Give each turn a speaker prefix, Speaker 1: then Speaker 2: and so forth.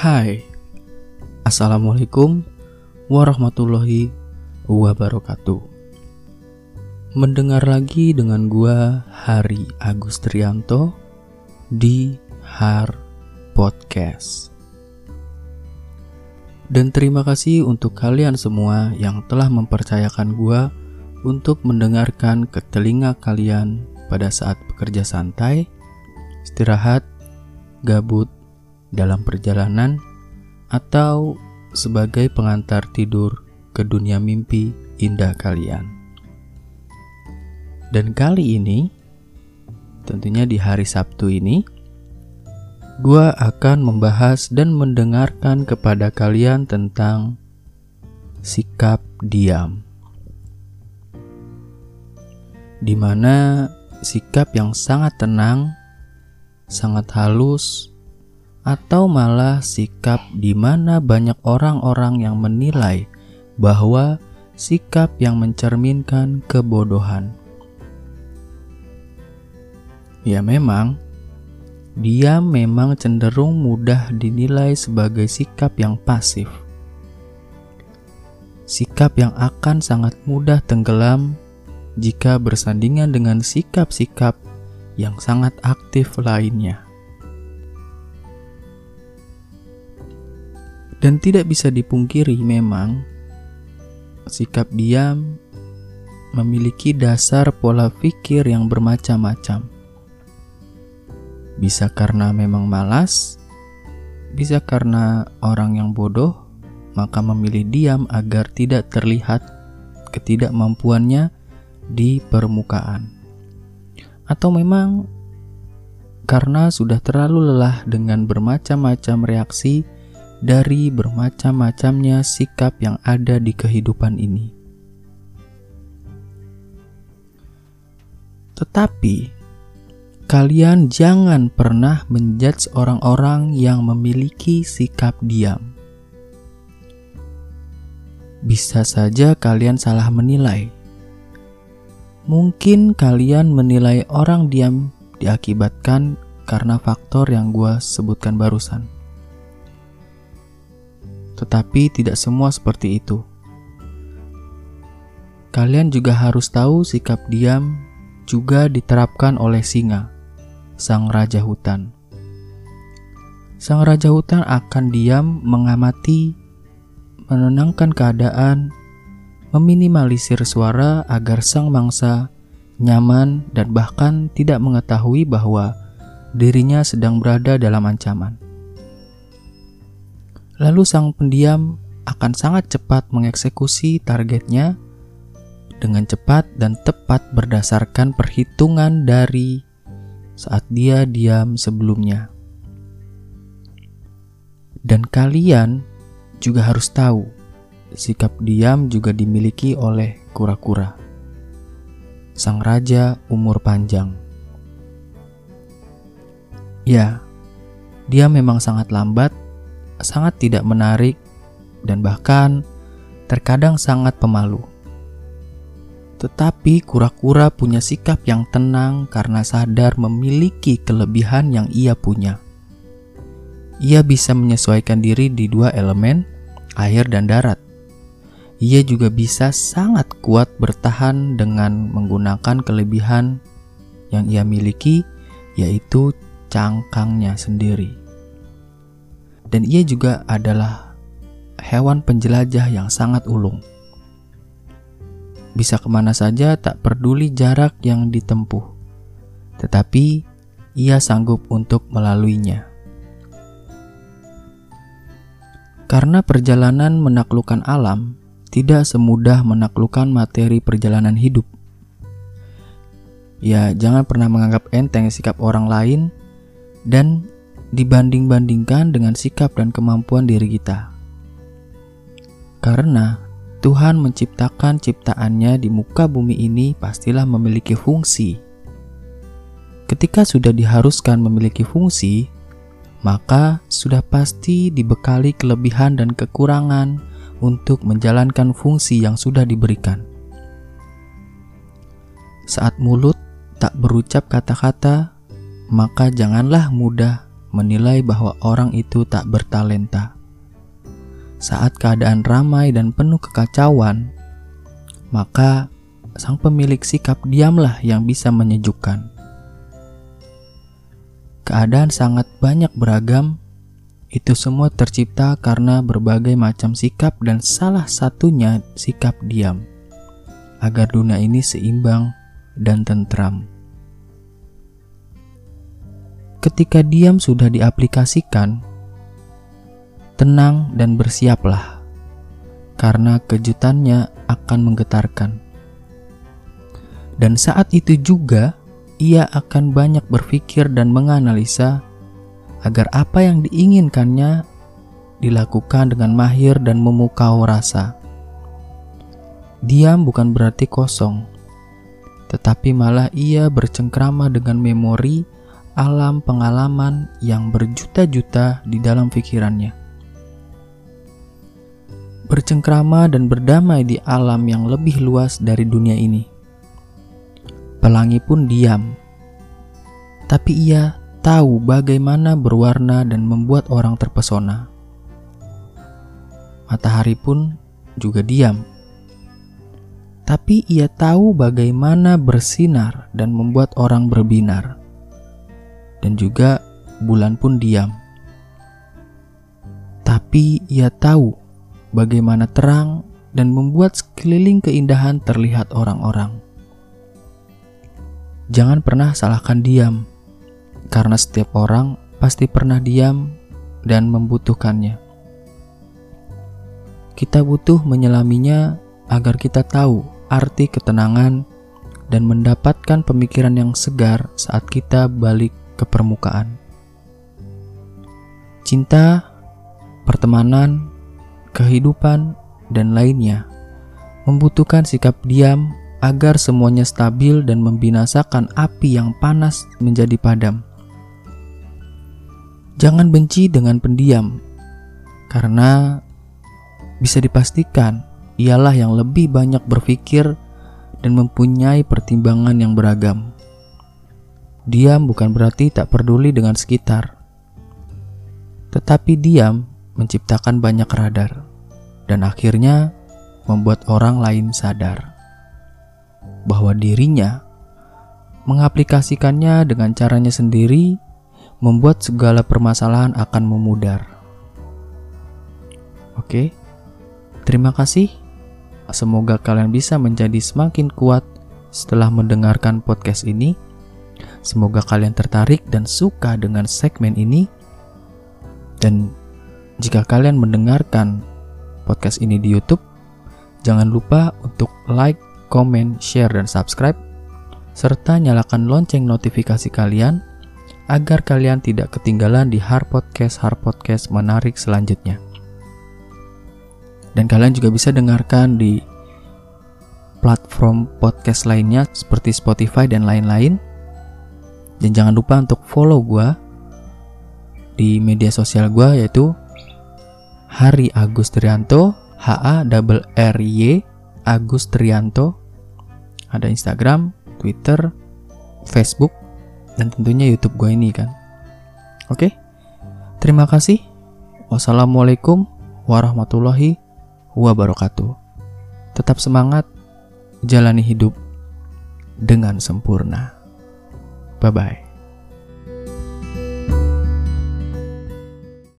Speaker 1: Hai, Assalamualaikum warahmatullahi wabarakatuh. Mendengar lagi dengan gua Hari Agus Trianto di Har Podcast. Dan terima kasih untuk kalian semua yang telah mempercayakan gua untuk mendengarkan ke telinga kalian pada saat bekerja santai, istirahat, gabut, dalam perjalanan, atau sebagai pengantar tidur ke dunia mimpi indah kalian. Dan kali ini, tentunya di hari Sabtu ini, gua akan membahas dan mendengarkan kepada kalian tentang sikap diam. Di mana sikap yang sangat tenang, sangat halus, atau malah sikap di mana banyak orang-orang yang menilai bahwa sikap yang mencerminkan kebodohan. Ya memang, dia memang cenderung mudah dinilai sebagai sikap yang pasif. Sikap yang akan sangat mudah tenggelam jika bersandingan dengan sikap-sikap yang sangat aktif lainnya. Dan tidak bisa dipungkiri memang sikap diam memiliki dasar pola pikir yang bermacam-macam. Bisa karena memang malas, bisa karena orang yang bodoh, maka memilih diam agar tidak terlihat ketidakmampuannya di permukaan. Atau memang karena sudah terlalu lelah dengan bermacam-macam reaksi dari bermacam-macamnya sikap yang ada di kehidupan ini. Tetapi, kalian jangan pernah menjudge orang-orang yang memiliki sikap diam. Bisa saja kalian salah menilai. Mungkin kalian menilai orang diam diakibatkan karena faktor yang gue sebutkan barusan tetapi tidak semua seperti itu. Kalian juga harus tahu sikap diam juga diterapkan oleh singa, sang raja hutan. Sang raja hutan akan diam mengamati, menenangkan keadaan, meminimalisir suara agar sang mangsa nyaman dan bahkan tidak mengetahui bahwa dirinya sedang berada dalam ancaman. Lalu sang pendiam akan sangat cepat mengeksekusi targetnya dengan cepat dan tepat berdasarkan perhitungan dari saat dia diam sebelumnya. Dan kalian juga harus tahu, sikap diam juga dimiliki oleh kura-kura. Sang raja umur panjang. Ya, dia memang sangat lambat sangat tidak menarik dan bahkan terkadang sangat pemalu. Tetapi kura-kura punya sikap yang tenang karena sadar memiliki kelebihan yang ia punya. Ia bisa menyesuaikan diri di dua elemen, air dan darat. Ia juga bisa sangat kuat bertahan dengan menggunakan kelebihan yang ia miliki, yaitu cangkangnya sendiri dan ia juga adalah hewan penjelajah yang sangat ulung. Bisa ke mana saja tak peduli jarak yang ditempuh, tetapi ia sanggup untuk melaluinya. Karena perjalanan menaklukkan alam tidak semudah menaklukkan materi perjalanan hidup. Ya, jangan pernah menganggap enteng sikap orang lain dan dibanding-bandingkan dengan sikap dan kemampuan diri kita. Karena Tuhan menciptakan ciptaannya di muka bumi ini pastilah memiliki fungsi. Ketika sudah diharuskan memiliki fungsi, maka sudah pasti dibekali kelebihan dan kekurangan untuk menjalankan fungsi yang sudah diberikan. Saat mulut tak berucap kata-kata, maka janganlah mudah menilai bahwa orang itu tak bertalenta. Saat keadaan ramai dan penuh kekacauan, maka sang pemilik sikap diamlah yang bisa menyejukkan. Keadaan sangat banyak beragam, itu semua tercipta karena berbagai macam sikap dan salah satunya sikap diam, agar dunia ini seimbang dan tentram. Ketika diam sudah diaplikasikan, tenang dan bersiaplah, karena kejutannya akan menggetarkan. Dan saat itu juga ia akan banyak berpikir dan menganalisa agar apa yang diinginkannya dilakukan dengan mahir dan memukau rasa. Diam bukan berarti kosong, tetapi malah ia bercengkrama dengan memori alam pengalaman yang berjuta-juta di dalam pikirannya. Bercengkrama dan berdamai di alam yang lebih luas dari dunia ini. Pelangi pun diam, tapi ia tahu bagaimana berwarna dan membuat orang terpesona. Matahari pun juga diam, tapi ia tahu bagaimana bersinar dan membuat orang berbinar dan juga bulan pun diam. Tapi ia tahu bagaimana terang dan membuat sekeliling keindahan terlihat orang-orang. Jangan pernah salahkan diam, karena setiap orang pasti pernah diam dan membutuhkannya. Kita butuh menyelaminya agar kita tahu arti ketenangan dan mendapatkan pemikiran yang segar saat kita balik ke permukaan. Cinta, pertemanan, kehidupan, dan lainnya membutuhkan sikap diam agar semuanya stabil dan membinasakan api yang panas menjadi padam. Jangan benci dengan pendiam, karena bisa dipastikan ialah yang lebih banyak berpikir dan mempunyai pertimbangan yang beragam. Diam bukan berarti tak peduli dengan sekitar, tetapi diam menciptakan banyak radar dan akhirnya membuat orang lain sadar bahwa dirinya mengaplikasikannya dengan caranya sendiri membuat segala permasalahan akan memudar. Oke, terima kasih. Semoga kalian bisa menjadi semakin kuat setelah mendengarkan podcast ini. Semoga kalian tertarik dan suka dengan segmen ini. Dan jika kalian mendengarkan podcast ini di YouTube, jangan lupa untuk like, comment, share, dan subscribe, serta nyalakan lonceng notifikasi kalian agar kalian tidak ketinggalan di Hard Podcast Hard Podcast menarik selanjutnya. Dan kalian juga bisa dengarkan di platform podcast lainnya seperti Spotify dan lain-lain dan jangan lupa untuk follow gue di media sosial gue yaitu Hari Agus Trianto H A double R Y Agus Trianto ada Instagram, Twitter, Facebook dan tentunya YouTube gue ini kan. Oke. Terima kasih. Wassalamualaikum warahmatullahi wabarakatuh. Tetap semangat jalani hidup dengan sempurna. Bye bye.